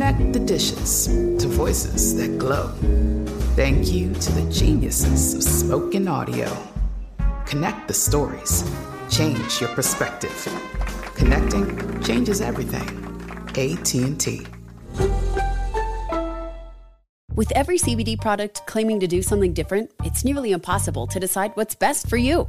Connect the dishes to voices that glow. Thank you to the geniuses of spoken audio. Connect the stories. Change your perspective. Connecting changes everything. AT&T. With every CBD product claiming to do something different, it's nearly impossible to decide what's best for you.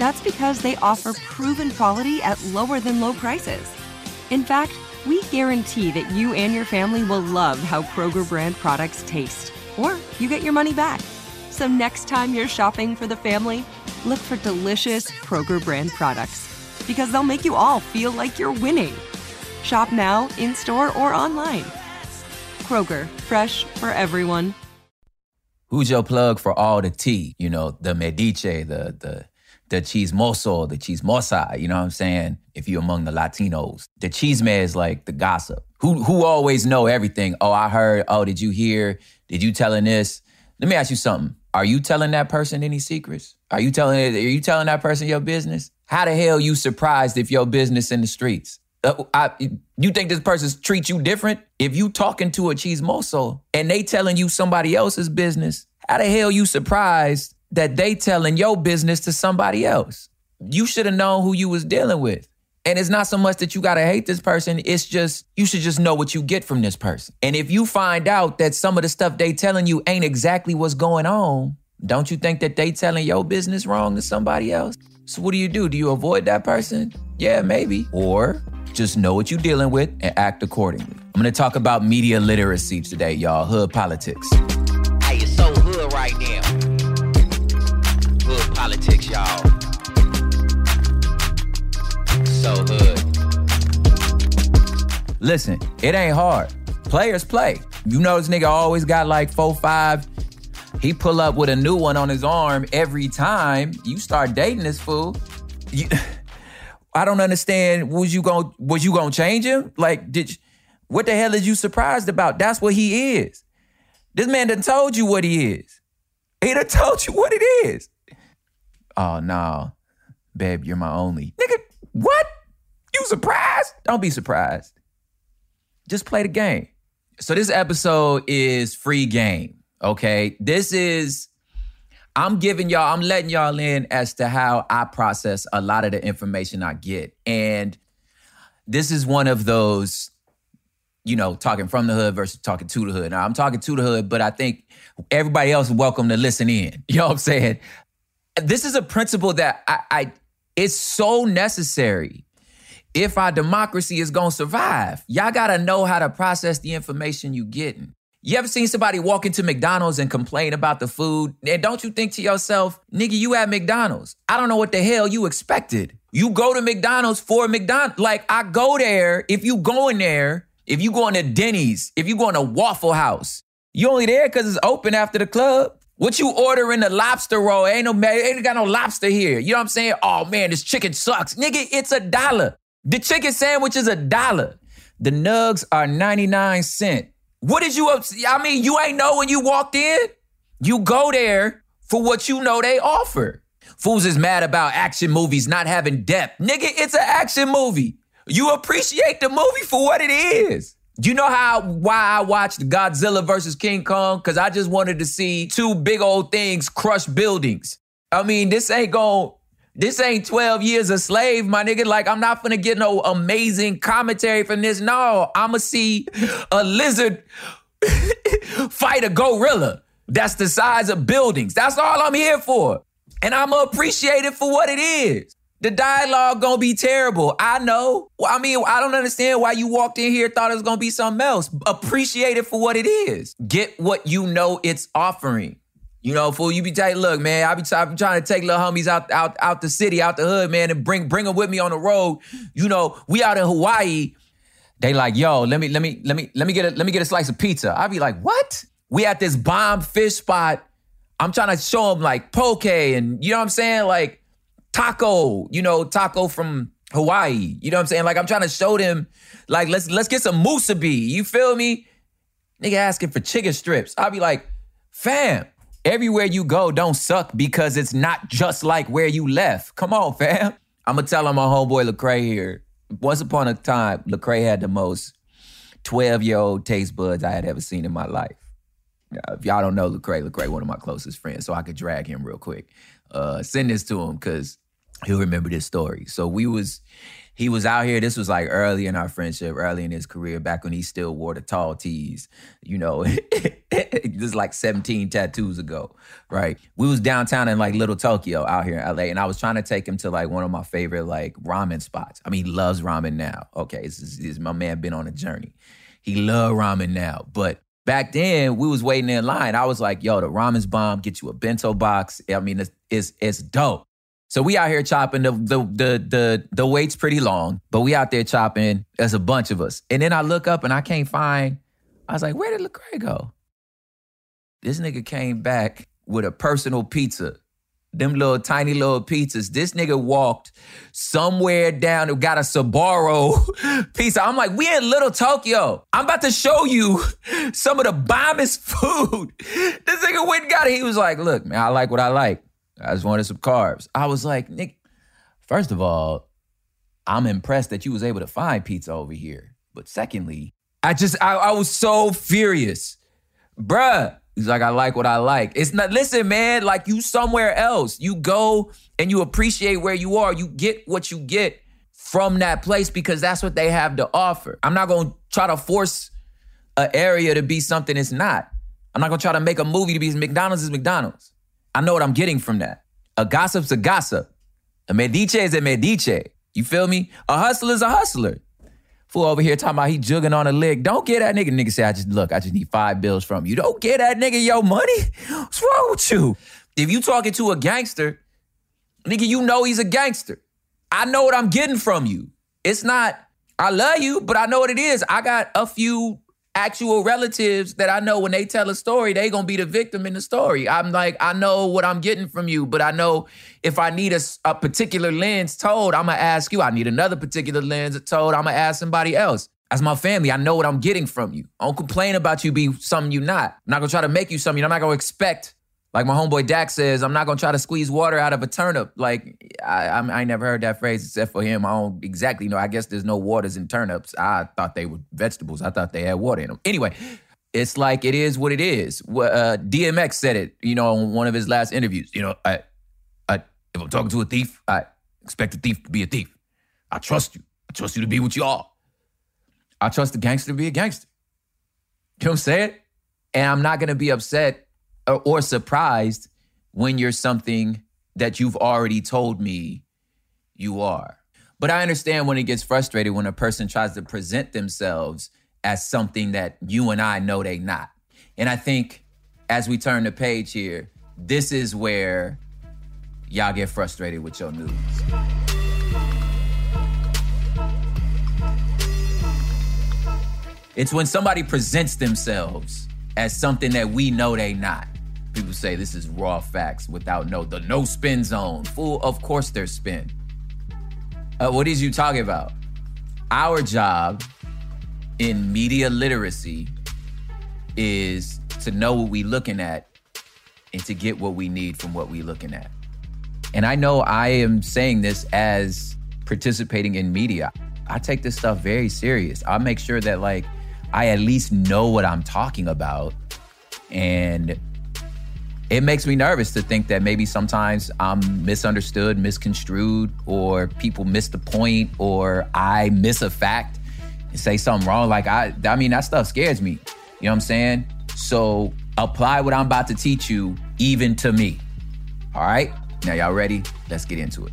That's because they offer proven quality at lower than low prices. In fact, we guarantee that you and your family will love how Kroger brand products taste, or you get your money back. So next time you're shopping for the family, look for delicious Kroger brand products because they'll make you all feel like you're winning. Shop now, in store, or online. Kroger, fresh for everyone. Who's your plug for all the tea? You know, the mediche, the the the chismoso, the chismosa, you know what I'm saying? If you're among the Latinos. The chisme is like the gossip. Who who always know everything? Oh, I heard, oh, did you hear? Did you telling this? Let me ask you something. Are you telling that person any secrets? Are you telling are you telling that person your business? How the hell you surprised if your business in the streets? Uh, I, you think this person treats you different? If you talking to a chismoso and they telling you somebody else's business, how the hell you surprised that they telling your business to somebody else? You should have known who you was dealing with. And it's not so much that you gotta hate this person, it's just you should just know what you get from this person. And if you find out that some of the stuff they telling you ain't exactly what's going on, don't you think that they telling your business wrong to somebody else? So what do you do? Do you avoid that person? Yeah, maybe. Or just know what you're dealing with and act accordingly. I'm gonna talk about media literacy today, y'all. Hood politics. Hey, it's so hood right now. So hood. Listen, it ain't hard. Players play. You know this nigga always got like four, five. He pull up with a new one on his arm every time. You start dating this fool. You, I don't understand. Was you going was you gonna change him? Like, did you, what the hell is you surprised about? That's what he is. This man done told you what he is. He done told you what it is. Oh no, babe, you're my only. Nigga, what? You surprised? Don't be surprised. Just play the game. So this episode is free game. Okay. This is I'm giving y'all, I'm letting y'all in as to how I process a lot of the information I get. And this is one of those, you know, talking from the hood versus talking to the hood. Now, I'm talking to the hood, but I think everybody else is welcome to listen in. You know what I'm saying? This is a principle that I, I it's so necessary if our democracy is gonna survive. Y'all gotta know how to process the information you getting. You ever seen somebody walk into McDonald's and complain about the food? And don't you think to yourself, nigga, you at McDonald's. I don't know what the hell you expected. You go to McDonald's for McDonald's. Like, I go there, if you go in there, if you going to Denny's, if you going to Waffle House, you only there because it's open after the club. What you order in the lobster roll? Ain't no ain't got no lobster here. You know what I'm saying? Oh man, this chicken sucks. Nigga, it's a dollar. The chicken sandwich is a dollar. The nugs are 99 cent. What did you, up? I mean, you ain't know when you walked in? You go there for what you know they offer. Fools is mad about action movies not having depth. Nigga, it's an action movie. You appreciate the movie for what it is. Do you know how why I watched Godzilla versus King Kong? Cause I just wanted to see two big old things crush buildings. I mean, this ain't going this ain't 12 years a slave, my nigga. Like, I'm not gonna get no amazing commentary from this. No, I'ma see a lizard fight a gorilla that's the size of buildings. That's all I'm here for. And I'm gonna appreciate it for what it is. The dialogue gonna be terrible. I know. I mean, I don't understand why you walked in here thought it was gonna be something else. Appreciate it for what it is. Get what you know it's offering. You know, fool, you be tight. Look, man, I be, I be trying to take little homies out, out, out the city, out the hood, man, and bring bring them with me on the road. You know, we out in Hawaii. They like, yo, let me, let me, let me, let me get a let me get a slice of pizza. I be like, what? We at this bomb fish spot. I'm trying to show them like poke and you know what I'm saying? Like taco, you know, taco from Hawaii. You know what I'm saying? Like I'm trying to show them, like, let's let's get some musubi. You feel me? Nigga asking for chicken strips. I'll be like, fam, everywhere you go don't suck because it's not just like where you left. Come on, fam. I'm gonna tell on my homeboy Lecrae here. Once upon a time, Lecrae had the most 12 year old taste buds I had ever seen in my life. If y'all don't know Lecrae, Lecrae, one of my closest friends, so I could drag him real quick. Uh, send this to him because he'll remember this story. So we was, he was out here. This was like early in our friendship, early in his career, back when he still wore the tall tees. You know, this is like 17 tattoos ago, right? We was downtown in like Little Tokyo out here in LA, and I was trying to take him to like one of my favorite like ramen spots. I mean, he loves ramen now. Okay, this is, this is my man been on a journey. He love ramen now, but back then we was waiting in line. I was like, yo, the ramen's bomb, get you a bento box. I mean, it's it's, it's dope. So we out here chopping. The, the the the the wait's pretty long, but we out there chopping. There's a bunch of us. And then I look up and I can't find. I was like, where did Lecrae go? This nigga came back with a personal pizza. Them little tiny little pizzas. This nigga walked somewhere down and got a Sbarro pizza. I'm like, we in Little Tokyo. I'm about to show you some of the bombest food. This nigga went and got it. He was like, look, man, I like what I like. I just wanted some carbs. I was like, Nick, first of all, I'm impressed that you was able to find pizza over here. But secondly, I just I, I was so furious. Bruh. He's like, I like what I like. It's not listen, man, like you somewhere else. You go and you appreciate where you are. You get what you get from that place because that's what they have to offer. I'm not gonna try to force an area to be something it's not. I'm not gonna try to make a movie to be McDonald's is McDonald's. I know what I'm getting from that. A gossip's a gossip. A medice is a medice. You feel me? A hustler is a hustler. Fool over here talking about he jugging on a leg. Don't get that nigga. Nigga say, I just look, I just need five bills from you. Don't get that nigga your money. What's wrong with you? If you talking to a gangster, nigga, you know he's a gangster. I know what I'm getting from you. It's not, I love you, but I know what it is. I got a few actual relatives that I know when they tell a story, they gonna be the victim in the story. I'm like, I know what I'm getting from you, but I know if I need a, a particular lens told, I'm gonna ask you. I need another particular lens told, I'm gonna ask somebody else. As my family, I know what I'm getting from you. I don't complain about you be something you're not. I'm not gonna try to make you something. I'm not gonna expect like my homeboy Dak says, I'm not gonna try to squeeze water out of a turnip. Like I, I, I never heard that phrase except for him. I don't exactly know. I guess there's no waters in turnips. I thought they were vegetables. I thought they had water in them. Anyway, it's like it is what it is. Uh, DMX said it, you know, on one of his last interviews. You know, I, I, if I'm talking to a thief, I expect a thief to be a thief. I trust you. I trust you to be what you are. I trust the gangster to be a gangster. You know what I'm saying? And I'm not gonna be upset or, surprised when you're something that you've already told me you are. But I understand when it gets frustrated when a person tries to present themselves as something that you and I know they not. And I think as we turn the page here, this is where y'all get frustrated with your news. It's when somebody presents themselves as something that we know they not. People say this is raw facts without no the no spin zone. Fool, of course there's spin. Uh, what is you talking about? Our job in media literacy is to know what we looking at and to get what we need from what we looking at. And I know I am saying this as participating in media. I take this stuff very serious. I make sure that like I at least know what I'm talking about and it makes me nervous to think that maybe sometimes I'm misunderstood, misconstrued, or people miss the point, or I miss a fact and say something wrong. Like I, I mean, that stuff scares me. You know what I'm saying? So apply what I'm about to teach you even to me. All right? Now, y'all ready? Let's get into it.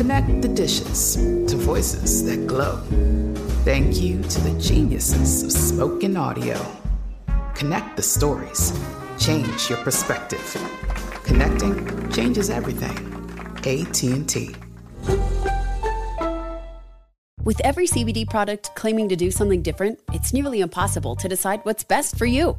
Connect the dishes to voices that glow. Thank you to the geniuses of spoken audio. Connect the stories. Change your perspective. Connecting changes everything. AT&T. With every CBD product claiming to do something different, it's nearly impossible to decide what's best for you.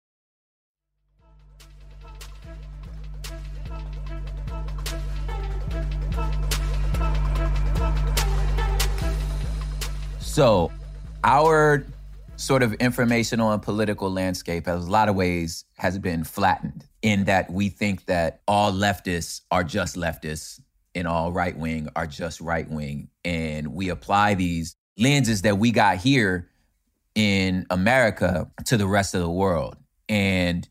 So, our sort of informational and political landscape, as a lot of ways, has been flattened in that we think that all leftists are just leftists and all right wing are just right wing. And we apply these lenses that we got here in America to the rest of the world. And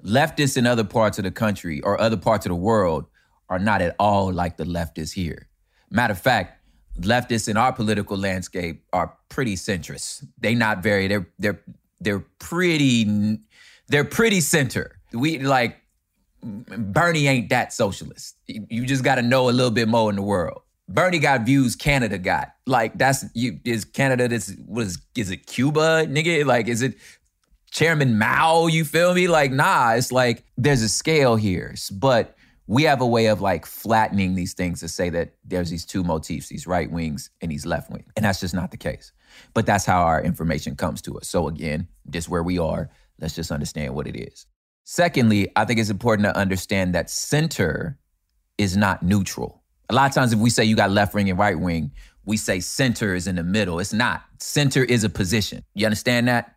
leftists in other parts of the country or other parts of the world are not at all like the leftists here. Matter of fact, leftists in our political landscape are pretty centrist. They not very they're they're they're pretty they're pretty center. We like Bernie ain't that socialist. You just got to know a little bit more in the world. Bernie got views Canada got. Like that's you is Canada this was is it Cuba, nigga? Like is it Chairman Mao, you feel me? Like nah, it's like there's a scale here. But we have a way of like flattening these things to say that there's these two motifs, these right wings and these left wings. And that's just not the case. But that's how our information comes to us. So again, just where we are, let's just understand what it is. Secondly, I think it's important to understand that center is not neutral. A lot of times if we say you got left wing and right wing, we say center is in the middle. It's not. Center is a position. You understand that?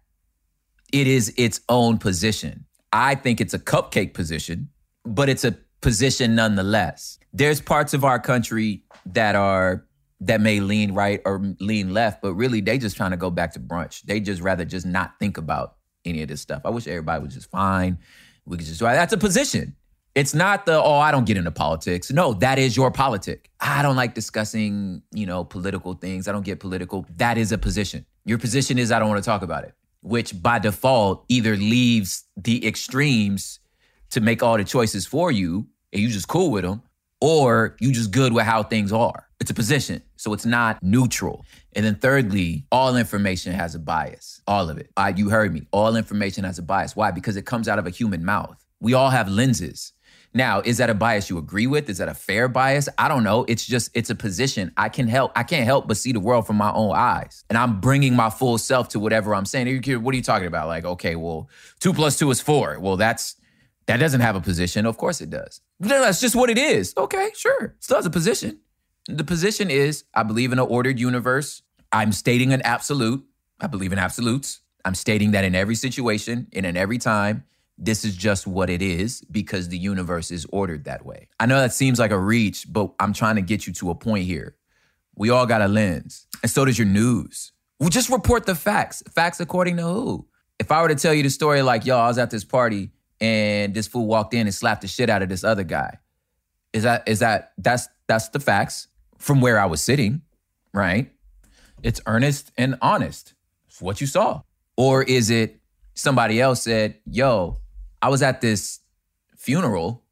It is its own position. I think it's a cupcake position, but it's a position nonetheless. There's parts of our country that are that may lean right or lean left, but really they just trying to go back to brunch. They just rather just not think about any of this stuff. I wish everybody was just fine. We could just that's a position. It's not the oh I don't get into politics. No, that is your politic. I don't like discussing, you know, political things. I don't get political. That is a position. Your position is I don't want to talk about it, which by default either leaves the extremes to make all the choices for you and you just cool with them, or you just good with how things are. It's a position, so it's not neutral. And then thirdly, all information has a bias. All of it. I, you heard me. All information has a bias. Why? Because it comes out of a human mouth. We all have lenses. Now, is that a bias you agree with? Is that a fair bias? I don't know. It's just it's a position. I can help. I can't help but see the world from my own eyes, and I'm bringing my full self to whatever I'm saying. What are you talking about? Like, okay, well, two plus two is four. Well, that's that doesn't have a position. Of course it does. That's just what it is. Okay, sure. Still has a position. The position is I believe in an ordered universe. I'm stating an absolute. I believe in absolutes. I'm stating that in every situation and in every time, this is just what it is because the universe is ordered that way. I know that seems like a reach, but I'm trying to get you to a point here. We all got a lens, and so does your news. Well, just report the facts. Facts according to who? If I were to tell you the story like, yo, I was at this party and this fool walked in and slapped the shit out of this other guy. Is that is that that's that's the facts from where I was sitting, right? It's earnest and honest. It's what you saw. Or is it somebody else said, yo, I was at this funeral,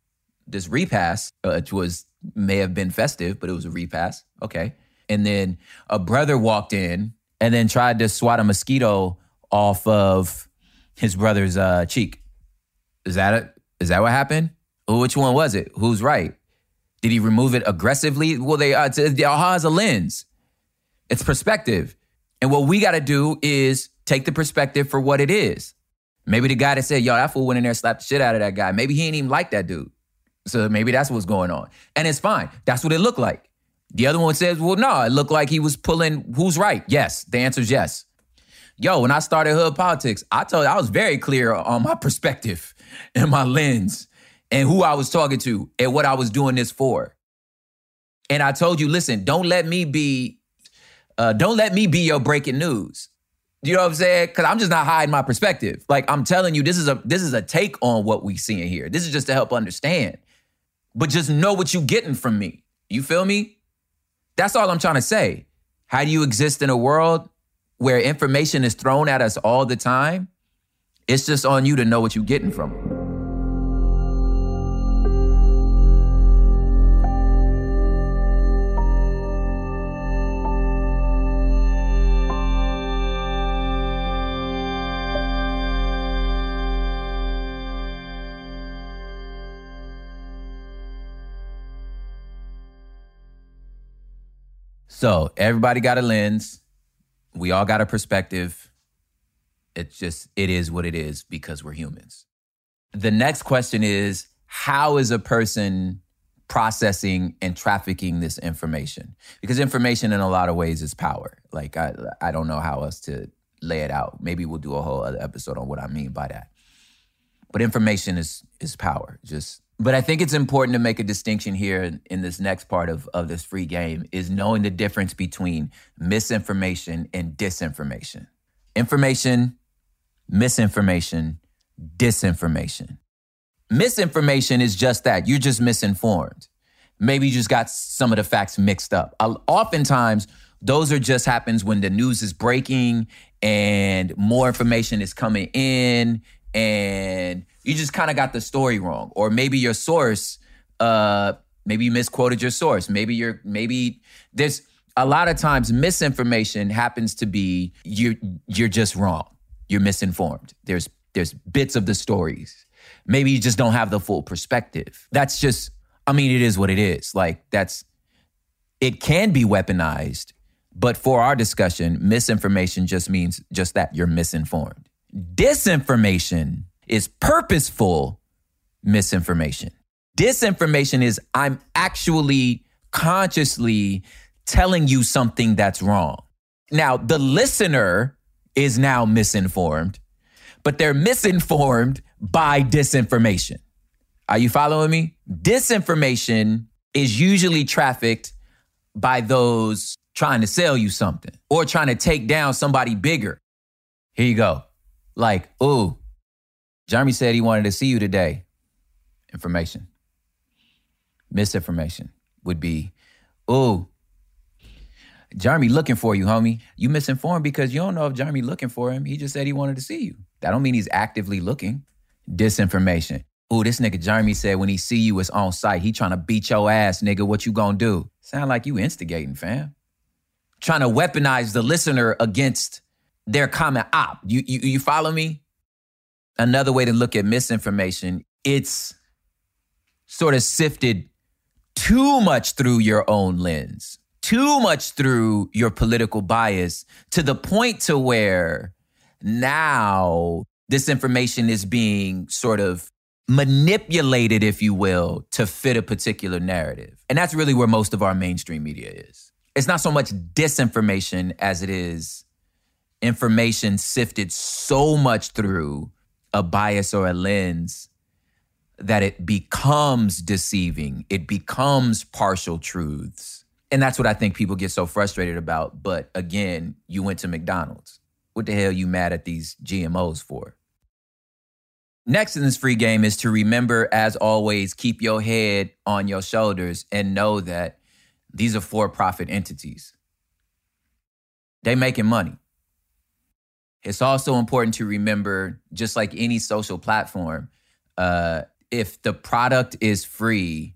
this repast, uh, which was may have been festive, but it was a repast. Okay. And then a brother walked in and then tried to swat a mosquito off of his brother's uh, cheek. Is that it? Is that what happened? Which one was it? Who's right? Did he remove it aggressively? Well, they uh, the aha is a lens. It's perspective, and what we got to do is take the perspective for what it is. Maybe the guy that said, "Yo, that fool went in there, slapped the shit out of that guy." Maybe he ain't even like that dude. So maybe that's what's going on, and it's fine. That's what it looked like. The other one says, "Well, no, it looked like he was pulling. Who's right? Yes, the answer is yes." Yo, when I started Hood Politics, I told I was very clear on my perspective and my lens and who I was talking to and what I was doing this for. And I told you, listen, don't let me be, uh, don't let me be your breaking news. You know what I'm saying? Because I'm just not hiding my perspective. Like I'm telling you, this is a this is a take on what we seeing here. This is just to help understand. But just know what you getting from me. You feel me? That's all I'm trying to say. How do you exist in a world where information is thrown at us all the time? It's just on you to know what you're getting from it. So everybody got a lens. We all got a perspective. It's just, it is what it is because we're humans. The next question is how is a person processing and trafficking this information? Because information in a lot of ways is power. Like, I, I don't know how else to lay it out. Maybe we'll do a whole other episode on what I mean by that. But information is, is power. Just but I think it's important to make a distinction here in, in, this next part of, of this free game is knowing the difference between misinformation and disinformation. Information, misinformation, disinformation. Misinformation is just that. You're just misinformed. Maybe you just got some of the facts mixed up. Oftentimes, those are just happens when the news is breaking and more information is coming in and you just kind of got the story wrong or maybe your source uh maybe you misquoted your source maybe you're maybe there's a lot of times misinformation happens to be you're you're just wrong you're misinformed. There's there's bits of the stories. Maybe you just don't have the full perspective. That's just i mean it is what it is. Like that's it can be weaponized but for our discussion misinformation just means just that you're misinformed. Disinformation is purposeful misinformation. Disinformation is I'm actually consciously telling you something that's wrong. Now, the listener is now misinformed, but they're misinformed by disinformation. Are you following me? Disinformation is usually trafficked by those trying to sell you something or trying to take down somebody bigger. Here you go. Like, ooh, Jeremy said he wanted to see you today. Information. Misinformation would be, oh, Jeremy looking for you, homie. You misinformed because you don't know if Jeremy looking for him. He just said he wanted to see you. That don't mean he's actively looking. Disinformation. Oh, this nigga Jeremy said when he see you, it's on sight. He trying to beat your ass, nigga. What you gonna do? Sound like you instigating, fam. Trying to weaponize the listener against their common op. You, you, you follow me? another way to look at misinformation, it's sort of sifted too much through your own lens, too much through your political bias to the point to where now this information is being sort of manipulated, if you will, to fit a particular narrative. And that's really where most of our mainstream media is. It's not so much disinformation as it is information sifted so much through a bias or a lens that it becomes deceiving, it becomes partial truths. And that's what I think people get so frustrated about. But again, you went to McDonald's. What the hell are you mad at these GMOs for? Next in this free game is to remember, as always, keep your head on your shoulders and know that these are for profit entities. They making money. It's also important to remember, just like any social platform, uh, if the product is free,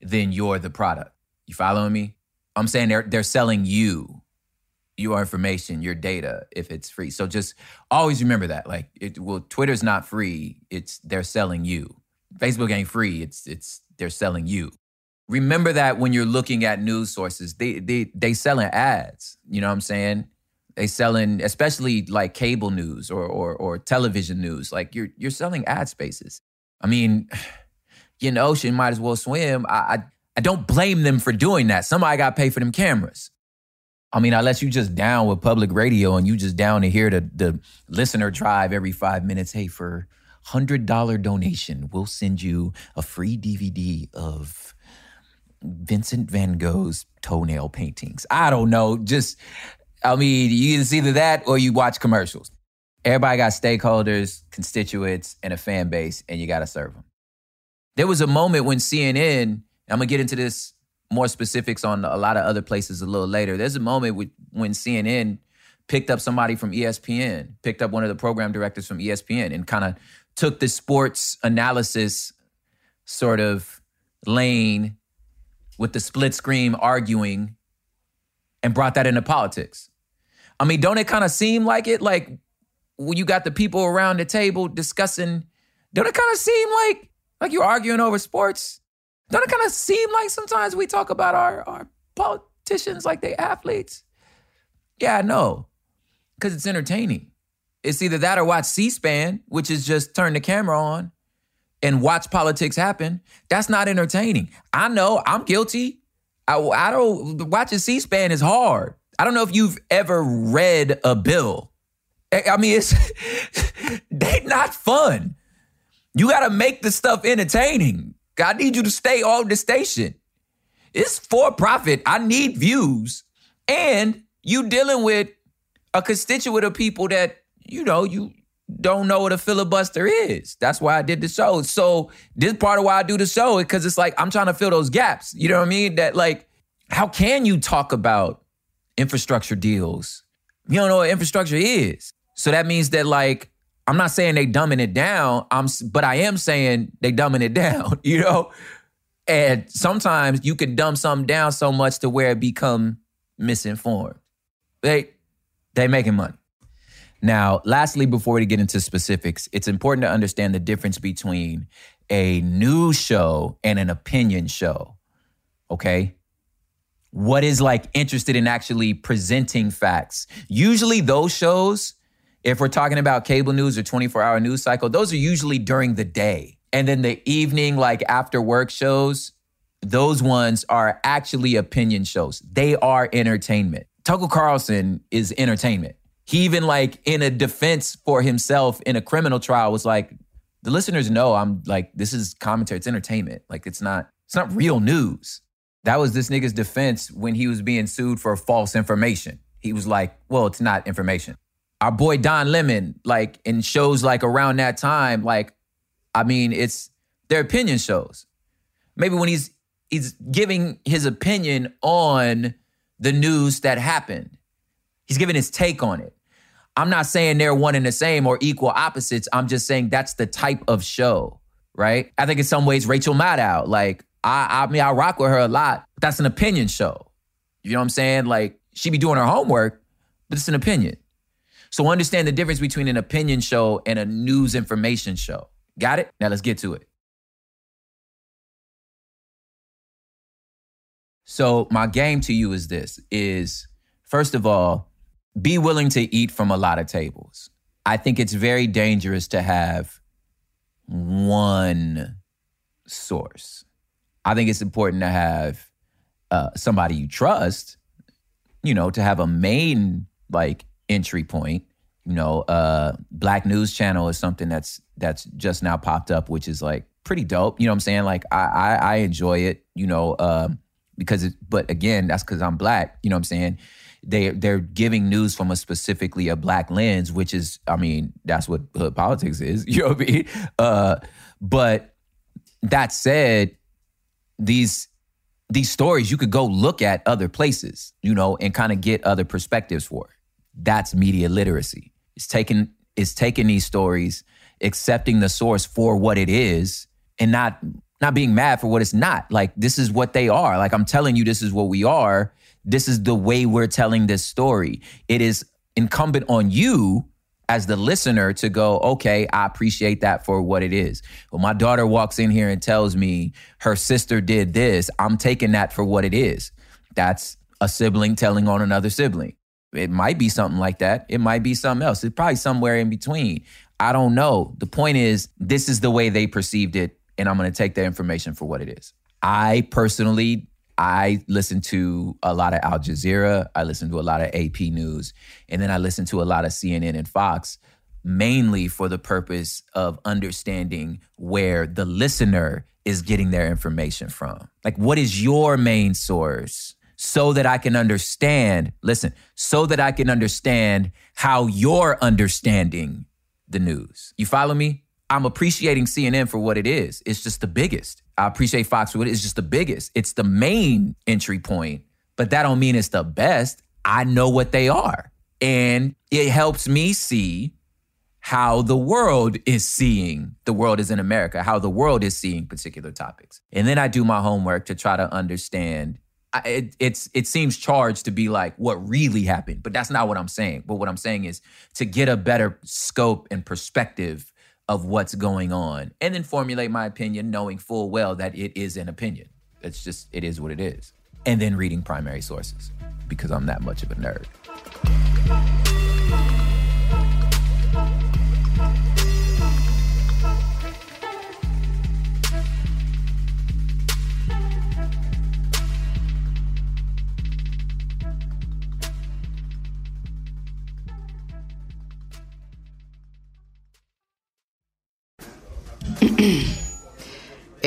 then you're the product. You following me? I'm saying they're they're selling you your information, your data, if it's free. So just always remember that. Like, it, well, Twitter's not free. It's they're selling you. Facebook ain't free. It's it's they're selling you. Remember that when you're looking at news sources, they they they selling ads. You know what I'm saying? They selling, especially like cable news or or or television news. Like you're you're selling ad spaces. I mean, you know, ocean might as well swim. I, I I don't blame them for doing that. Somebody got pay for them cameras. I mean, unless you just down with public radio and you just down to hear the the listener drive every five minutes. Hey, for hundred dollar donation, we'll send you a free DVD of Vincent Van Gogh's toenail paintings. I don't know. Just, I mean, you it's either that or you watch commercials. Everybody got stakeholders, constituents, and a fan base, and you got to serve them. There was a moment when CNN. I'm gonna get into this more specifics on a lot of other places a little later. There's a moment when CNN picked up somebody from ESPN, picked up one of the program directors from ESPN, and kind of took the sports analysis sort of lane with the split screen arguing and brought that into politics. I mean, don't it kind of seem like it? Like when you got the people around the table discussing, don't it kind of seem like like you're arguing over sports? Don't it kind of seem like sometimes we talk about our, our politicians like they athletes? Yeah, I know. Because it's entertaining. It's either that or watch C-SPAN, which is just turn the camera on and watch politics happen. That's not entertaining. I know I'm guilty. I, I don't watching C-SPAN is hard. I don't know if you've ever read a bill. I mean, it's they not fun. You got to make the stuff entertaining. I need you to stay on the station. It's for profit. I need views. And you dealing with a constituent of people that, you know, you don't know what a filibuster is. That's why I did the show. So this part of why I do the show is because it's like I'm trying to fill those gaps. You know what I mean? That like, how can you talk about infrastructure deals? You don't know what infrastructure is. So that means that like I'm not saying they dumbing it down. I'm, but I am saying they dumbing it down. You know, and sometimes you can dumb something down so much to where it become misinformed. They they making money. Now, lastly, before we get into specifics, it's important to understand the difference between a news show and an opinion show. Okay. What is like interested in actually presenting facts? Usually, those shows if we're talking about cable news or 24 hour news cycle, those are usually during the day. And then the evening, like after work shows, those ones are actually opinion shows. They are entertainment. Tucker Carlson is entertainment. He even like in a defense for himself in a criminal trial was like, the listeners know I'm like, this is commentary, it's entertainment. Like it's not, it's not real news. That was this nigga's defense when he was being sued for false information. He was like, well, it's not information our boy Don Lemon, like in shows like around that time, like, I mean, it's their opinion shows. Maybe when he's he's giving his opinion on the news that happened. He's giving his take on it. I'm not saying they're one and the same or equal opposites. I'm just saying that's the type of show, right? I think in some ways Rachel Maddow, like I, I mean, I rock with her a lot. That's an opinion show. You know what I'm saying? Like she be doing her homework, but it's an opinion. So understand the difference between an opinion show and a news information show. Got it? Now let's get to it. So my game to you is this is first of all, be willing to eat from a lot of tables. I think it's very dangerous to have one source. I think it's important to have uh, somebody you trust, you know, to have a main like entry point. You know, uh, Black News Channel is something that's that's just now popped up, which is like pretty dope. You know what I'm saying? Like I I, I enjoy it. You know, um, because it, but again, that's because I'm black. You know what I'm saying? They they're giving news from a specifically a black lens, which is, I mean, that's what hood politics is. You know what I mean? Uh, but that said, these these stories you could go look at other places, you know, and kind of get other perspectives for. That's media literacy. It's taking it's taking these stories, accepting the source for what it is, and not not being mad for what it's not. Like this is what they are. Like I'm telling you, this is what we are. This is the way we're telling this story. It is incumbent on you as the listener to go, okay, I appreciate that for what it is. When my daughter walks in here and tells me her sister did this, I'm taking that for what it is. That's a sibling telling on another sibling. It might be something like that. It might be something else. It's probably somewhere in between. I don't know. The point is, this is the way they perceived it, and I'm going to take their information for what it is. I personally I listen to a lot of Al Jazeera. I listen to a lot of AP News. And then I listen to a lot of CNN and Fox, mainly for the purpose of understanding where the listener is getting their information from. Like, what is your main source? So that I can understand, listen, so that I can understand how you're understanding the news. You follow me? I'm appreciating CNN for what it is. It's just the biggest. I appreciate Fox for what it is just the biggest. It's the main entry point, but that don't mean it's the best. I know what they are. And it helps me see how the world is seeing the world is in America, how the world is seeing particular topics. And then I do my homework to try to understand it, it's it seems charged to be like what really happened, but that's not what I'm saying. But what I'm saying is to get a better scope and perspective of what's going on and then formulate my opinion knowing full well that it is an opinion. It's just, it is what it is. And then reading primary sources because I'm that much of a nerd.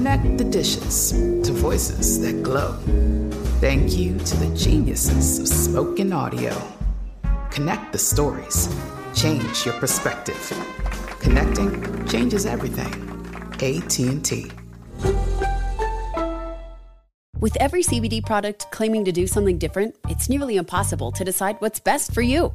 Connect the dishes to voices that glow. Thank you to the geniuses of spoken audio. Connect the stories. Change your perspective. Connecting changes everything. AT&T. With every CBD product claiming to do something different, it's nearly impossible to decide what's best for you.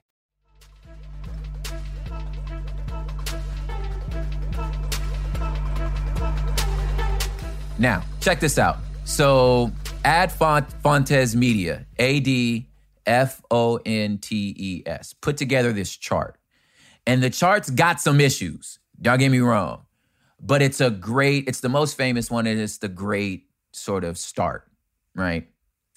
Now, check this out. So, Ad Font Fontes Media, A D F O N T E S, put together this chart. And the chart's got some issues. Don't get me wrong. But it's a great, it's the most famous one, and it's the great sort of start, right?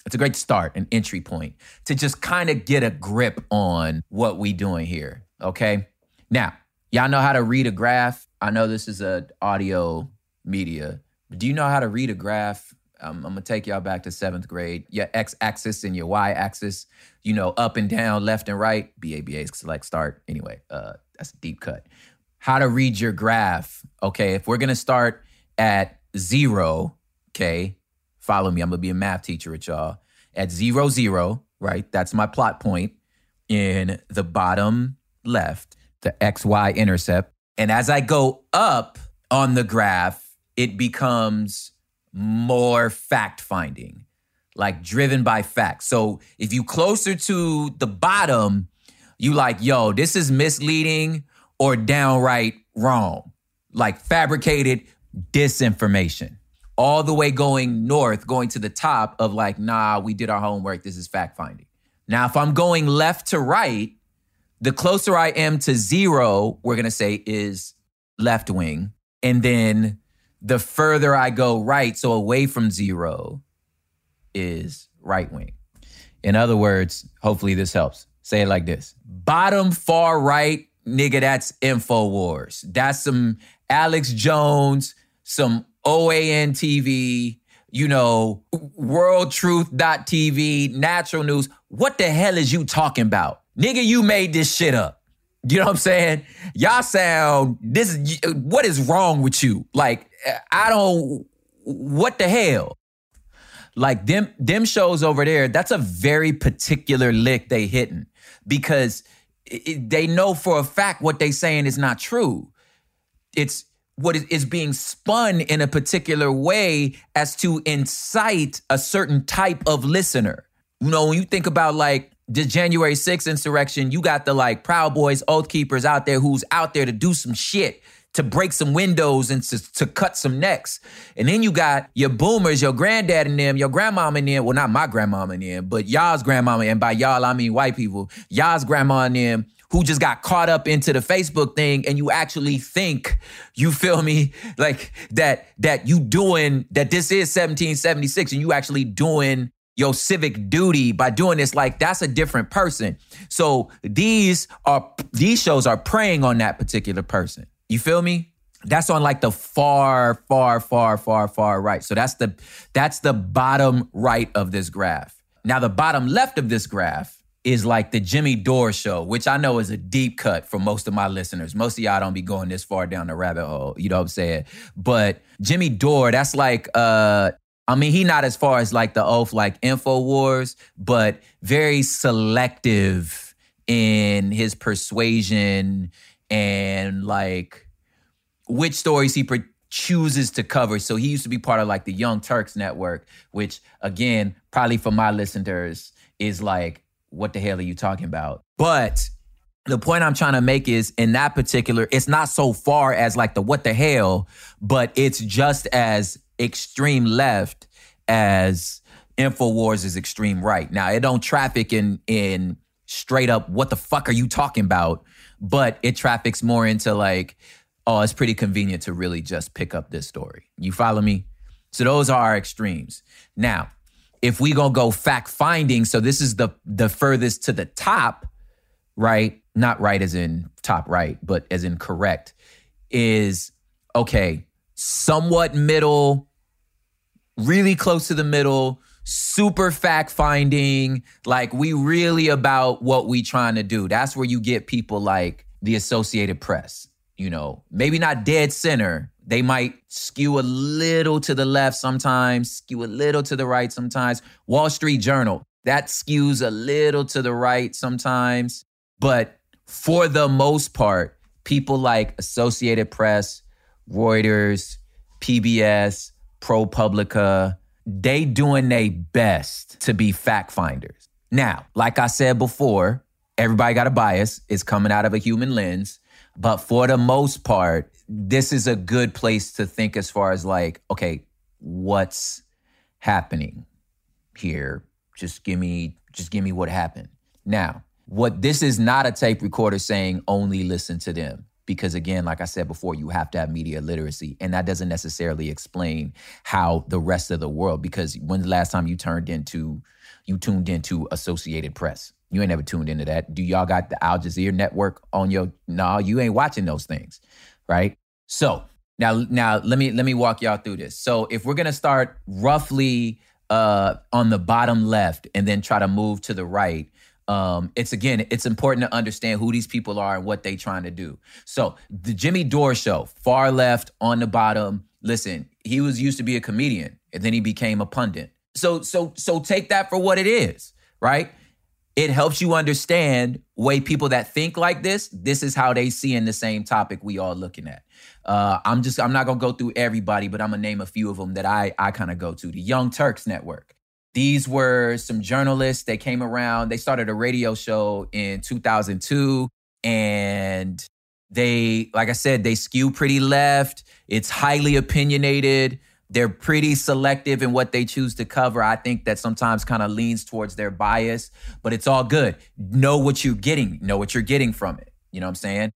It's a great start, an entry point to just kind of get a grip on what we doing here. Okay. Now, y'all know how to read a graph. I know this is a audio media, Do you know how to read a graph? Um, I'm gonna take y'all back to seventh grade. Your x-axis and your y-axis, you know, up and down, left and right. BABA select start. Anyway, uh, that's a deep cut. How to read your graph? Okay, if we're gonna start at zero, okay, follow me. I'm gonna be a math teacher at y'all. At zero zero, right? That's my plot point in the bottom left, the XY intercept. And as I go up on the graph, it becomes more fact finding, like driven by facts. So if you closer to the bottom, you like, yo, this is misleading or downright wrong, like fabricated disinformation. All the way going north, going to the top of like, nah, we did our homework. This is fact finding. Now, if I'm going left to right, the closer I am to zero, we're going to say is left wing. And then the further I go right, so away from zero, is right wing. In other words, hopefully this helps. Say it like this Bottom far right, nigga, that's InfoWars. That's some Alex Jones, some OAN TV, you know, worldtruth.tv, natural news. What the hell is you talking about? Nigga, you made this shit up. You know what I'm saying? Y'all sound this is what is wrong with you? Like I don't what the hell? Like them them shows over there, that's a very particular lick they hitting because it, they know for a fact what they saying is not true. It's what is being spun in a particular way as to incite a certain type of listener. You know, when you think about like the January 6th insurrection, you got the like Proud Boys, Oath Keepers out there who's out there to do some shit, to break some windows and to, to cut some necks. And then you got your boomers, your granddad and them, your grandmama and them. Well, not my grandmama and them, but y'all's grandmama. And by y'all, I mean white people. Y'all's grandma and them who just got caught up into the Facebook thing and you actually think, you feel me, like that that you doing that this is 1776 and you actually doing your civic duty by doing this like that's a different person so these are these shows are preying on that particular person you feel me that's on like the far far far far far right so that's the that's the bottom right of this graph now the bottom left of this graph is like the Jimmy Dore show, which I know is a deep cut for most of my listeners. Most of y'all don't be going this far down the rabbit hole, you know what I'm saying? But Jimmy Dore, that's like uh I mean, he not as far as like the oath like InfoWars, but very selective in his persuasion and like which stories he pre- chooses to cover. So he used to be part of like the Young Turks network, which again, probably for my listeners is like, what the hell are you talking about? But the point I'm trying to make is in that particular, it's not so far as like the what the hell, but it's just as extreme left as InfoWars is extreme right. Now it don't traffic in in straight up what the fuck are you talking about, but it traffics more into like, oh, it's pretty convenient to really just pick up this story. You follow me? So those are our extremes. Now, if we gonna go fact finding, so this is the the furthest to the top, right? Not right as in top right, but as in correct, is okay, somewhat middle, really close to the middle, super fact finding. Like we really about what we trying to do. That's where you get people like the Associated Press. You know, maybe not dead center. They might skew a little to the left sometimes, skew a little to the right sometimes. Wall Street Journal, that skews a little to the right sometimes. But for the most part, people like Associated Press, Reuters, PBS, ProPublica, they doing their best to be fact finders. Now, like I said before, everybody got a bias. It's coming out of a human lens. But for the most part, this is a good place to think as far as like, okay, what's happening here? Just give me, just give me what happened. Now, what this is not a tape recorder saying only listen to them because again like i said before you have to have media literacy and that doesn't necessarily explain how the rest of the world because when's the last time you turned into you tuned into associated press you ain't never tuned into that do y'all got the al jazeera network on your no you ain't watching those things right so Now, now let me let me walk y'all through this. So, if we're gonna start roughly uh, on the bottom left and then try to move to the right, um, it's again, it's important to understand who these people are and what they trying to do. So, the Jimmy Dore show, far left on the bottom. Listen, he was used to be a comedian, and then he became a pundit. So, so, so take that for what it is, right? it helps you understand way people that think like this this is how they see in the same topic we all looking at uh, i'm just i'm not gonna go through everybody but i'm gonna name a few of them that i i kind of go to the young turks network these were some journalists they came around they started a radio show in 2002 and they like i said they skew pretty left it's highly opinionated they're pretty selective in what they choose to cover. I think that sometimes kind of leans towards their bias, but it's all good. Know what you're getting, know what you're getting from it. You know what I'm saying?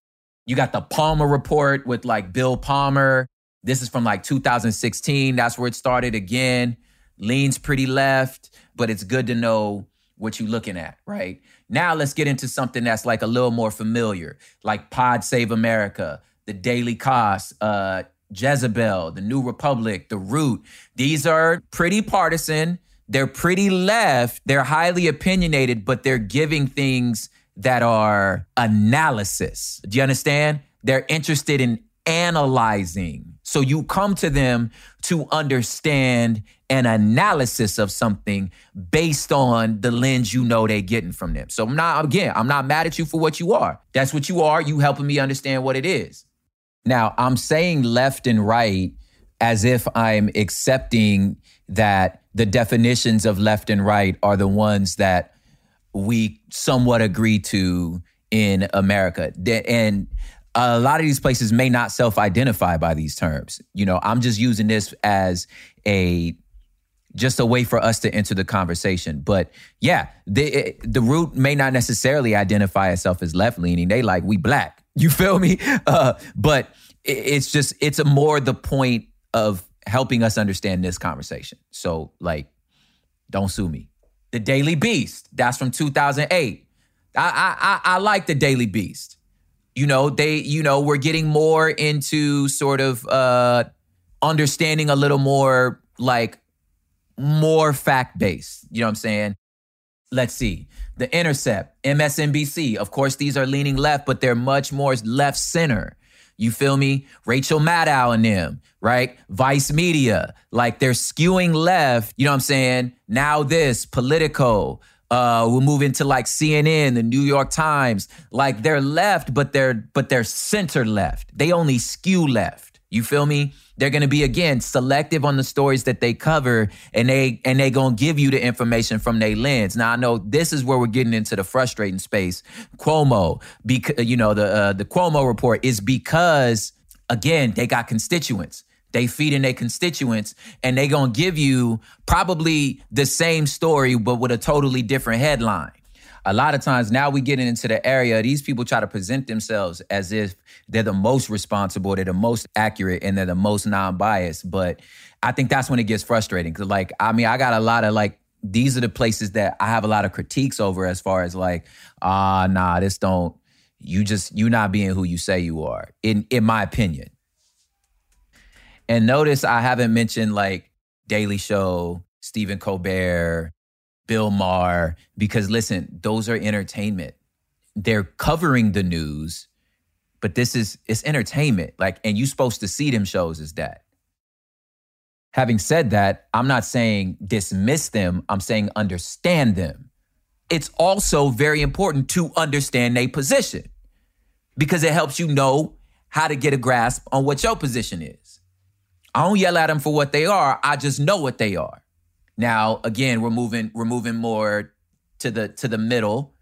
You got the Palmer report with like Bill Palmer. This is from like 2016. That's where it started again. Leans pretty left, but it's good to know what you're looking at, right? Now let's get into something that's like a little more familiar, like Pod Save America, the Daily Kos, uh, Jezebel, the New Republic, the Root. These are pretty partisan. They're pretty left. They're highly opinionated, but they're giving things that are analysis. Do you understand? They're interested in analyzing. So you come to them to understand an analysis of something based on the lens you know they're getting from them. So I'm not, again, I'm not mad at you for what you are. That's what you are. You helping me understand what it is. Now, I'm saying left and right as if I'm accepting that the definitions of left and right are the ones that we somewhat agree to in America. And a lot of these places may not self identify by these terms. You know, I'm just using this as a just a way for us to enter the conversation. But yeah, the the root may not necessarily identify itself as left leaning. They like we black. You feel me? Uh, but it's just it's more the point of helping us understand this conversation. So like, don't sue me. The Daily Beast. That's from 2008. I I I, I like the Daily Beast. You know they you know we're getting more into sort of uh understanding a little more like more fact based. You know what I'm saying? Let's see. The Intercept, MSNBC. Of course, these are leaning left, but they're much more left center. You feel me? Rachel Maddow and them, right? Vice Media, like they're skewing left. You know what I'm saying? Now this, Politico. Uh, we'll move into like CNN, the New York Times. Like they're left, but they're but they're center left. They only skew left. You feel me? They're going to be again selective on the stories that they cover, and they and they gonna give you the information from their lens. Now I know this is where we're getting into the frustrating space. Cuomo, because you know the uh, the Cuomo report is because again they got constituents. They feed in their constituents, and they gonna give you probably the same story, but with a totally different headline a lot of times now we get into the area these people try to present themselves as if they're the most responsible they're the most accurate and they're the most non-biased. But i think that's when it gets frustrating because like i mean i got a lot of like these are the places that i have a lot of critiques over as far as like ah uh, nah this don't you just you not being who you say you are in in my opinion. And notice i haven't mentioned like daily show stephen colbert Bill Maher, because listen, those are entertainment. They're covering the news, but this is it's entertainment. Like, and you supposed to see them shows as that. Having said that, I'm not saying dismiss them, I'm saying understand them. It's also very important to understand a position because it helps you know how to get a grasp on what your position is. I don't yell at them for what they are, I just know what they are. Now, again, we're moving we're moving more to the to the middle,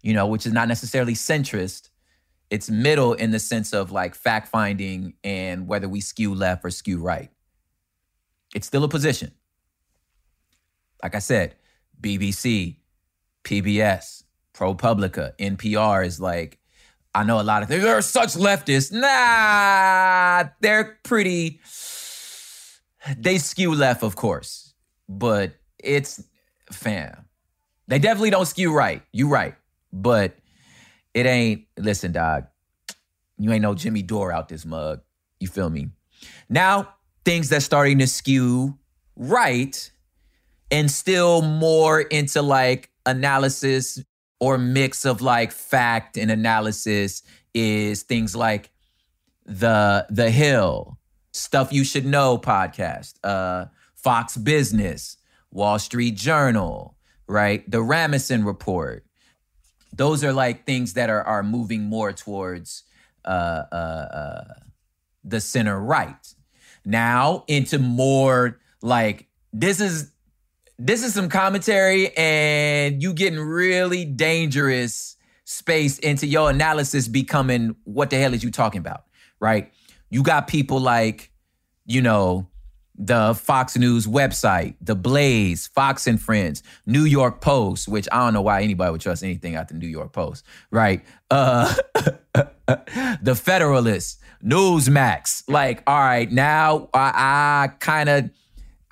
you know, which is not necessarily centrist. It's middle in the sense of like fact finding and whether we skew left or skew right. It's still a position. Like I said, BBC, PBS, ProPublica, NPR is like, I know a lot of things. They're such leftists. Nah, they're pretty they skew left, of course, but it's fam. They definitely don't skew right. You right, but it ain't. Listen, dog, you ain't no Jimmy Dore out this mug. You feel me? Now, things that's starting to skew right and still more into like analysis or mix of like fact and analysis is things like the the Hill, Stuff You Should Know podcast, uh, Fox Business, Wall Street Journal, right? The Rasmussen Report. Those are like things that are are moving more towards uh, uh, uh, the center right. Now into more like this is this is some commentary and you getting really dangerous space into your analysis becoming what the hell is you talking about, right? You got people like, you know, the Fox News website, The Blaze, Fox and Friends, New York Post, which I don't know why anybody would trust anything out the New York Post, right? Uh, the Federalist, Newsmax. Like, all right, now I, I kind of,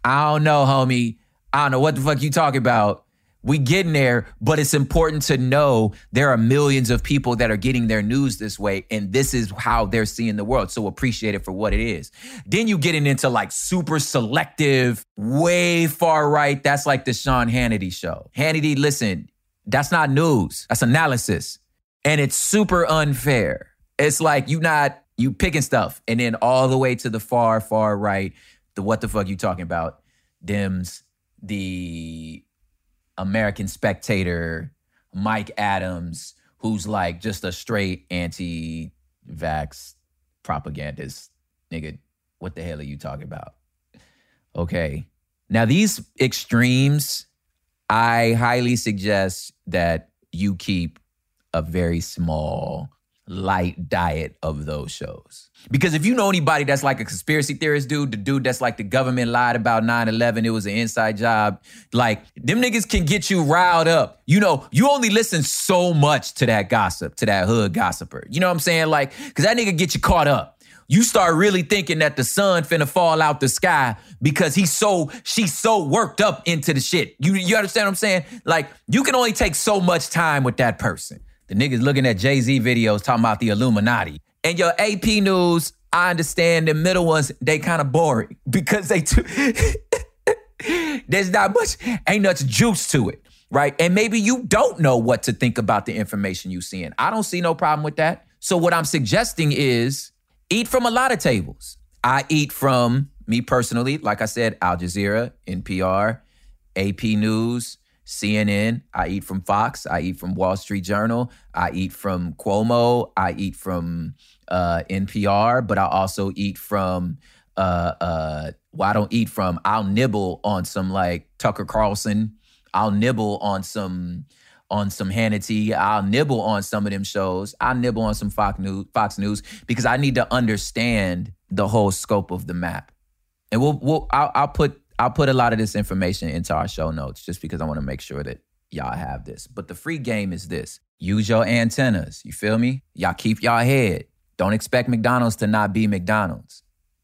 I don't know, homie. I don't know what the fuck you talking about. We getting there, but it's important to know there are millions of people that are getting their news this way, and this is how they're seeing the world. So appreciate it for what it is. Then you getting into like super selective, way far right. That's like the Sean Hannity show. Hannity, listen, that's not news. That's analysis. And it's super unfair. It's like you not you picking stuff, and then all the way to the far, far right, the what the fuck you talking about? Dems, the American Spectator, Mike Adams, who's like just a straight anti-vax propagandist. Nigga, what the hell are you talking about? Okay. Now these extremes, I highly suggest that you keep a very small light diet of those shows. Because if you know anybody that's like a conspiracy theorist dude, the dude that's like the government lied about 9-11, it was an inside job, like them niggas can get you riled up. You know, you only listen so much to that gossip, to that hood gossiper. You know what I'm saying? Like, cause that nigga get you caught up. You start really thinking that the sun finna fall out the sky because he's so she's so worked up into the shit. You you understand what I'm saying? Like you can only take so much time with that person. The niggas looking at Jay Z videos talking about the Illuminati. And your AP news, I understand the middle ones, they kind of boring because they too. There's not much, ain't much juice to it, right? And maybe you don't know what to think about the information you seeing. I don't see no problem with that. So what I'm suggesting is eat from a lot of tables. I eat from me personally, like I said, Al Jazeera, NPR, AP News, CNN. I eat from Fox. I eat from Wall Street Journal. I eat from Cuomo. I eat from uh, NPR, but I also eat from. Uh, uh, well, I don't eat from. I'll nibble on some like Tucker Carlson. I'll nibble on some on some Hannity. I'll nibble on some of them shows. I'll nibble on some Fox News, Fox News because I need to understand the whole scope of the map. And we'll, we'll I'll, I'll put I'll put a lot of this information into our show notes just because I want to make sure that y'all have this. But the free game is this use your antennas. You feel me? Y'all keep y'all head. Don't expect McDonald's to not be McDonald's.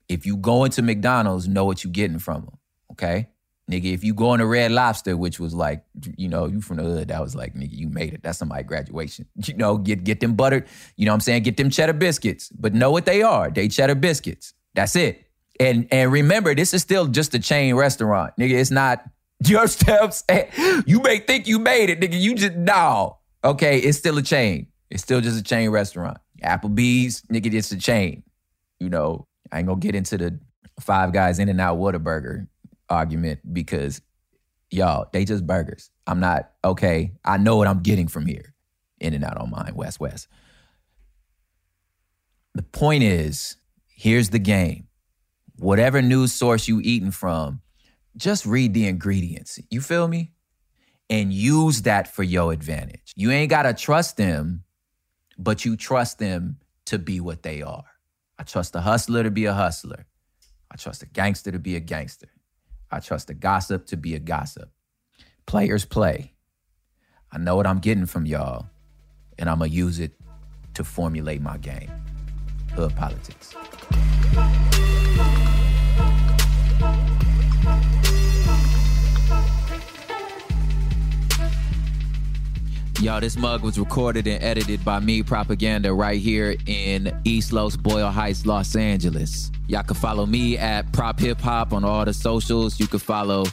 If you go into McDonald's, know what you're getting from them. Okay? Nigga, if you go into Red Lobster, which was like, you know, you from the hood, that was like, nigga, you made it. That's somebody graduation. You know, get get them buttered, you know what I'm saying? Get them cheddar biscuits. But know what they are. They cheddar biscuits. That's it. And and remember, this is still just a chain restaurant, nigga. It's not your steps. You may think you made it, nigga. You just no. Okay, it's still a chain. It's still just a chain restaurant. Applebee's, nigga, it's a chain. You know, I ain't gonna get into the five guys in and out Whataburger argument because y'all, they just burgers. I'm not okay. I know what I'm getting from here. In and out on mine, West West. The point is, here's the game whatever news source you eating from, just read the ingredients. You feel me? And use that for your advantage. You ain't gotta trust them, but you trust them to be what they are. I trust a hustler to be a hustler. I trust a gangster to be a gangster. I trust a gossip to be a gossip. Players play. I know what I'm getting from y'all, and I'm gonna use it to formulate my game. Hood politics. Yo, this mug was recorded and edited by me, Propaganda, right here in East Los Boyle Heights, Los Angeles. Y'all can follow me at Prop Hip Hop on all the socials. You can follow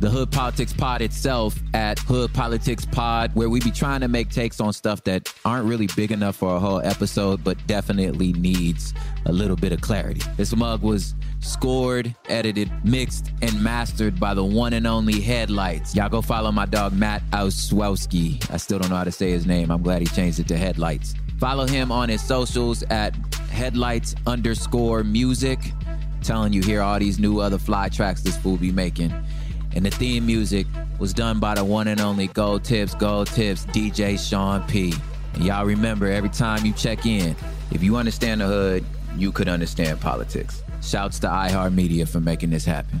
the Hood Politics Pod itself at Hood Politics Pod, where we be trying to make takes on stuff that aren't really big enough for a whole episode, but definitely needs a little bit of clarity. This mug was scored, edited, mixed, and mastered by the one and only Headlights. Y'all go follow my dog Matt Auswowski. I still don't know how to say his name. I'm glad he changed it to Headlights. Follow him on his socials at Headlights underscore music. Telling you here all these new other fly tracks this fool be making. And the theme music was done by the one and only Gold Tips, Gold Tips, DJ Sean P. And y'all remember every time you check in, if you understand the hood, you could understand politics. Shouts to iHeartMedia for making this happen.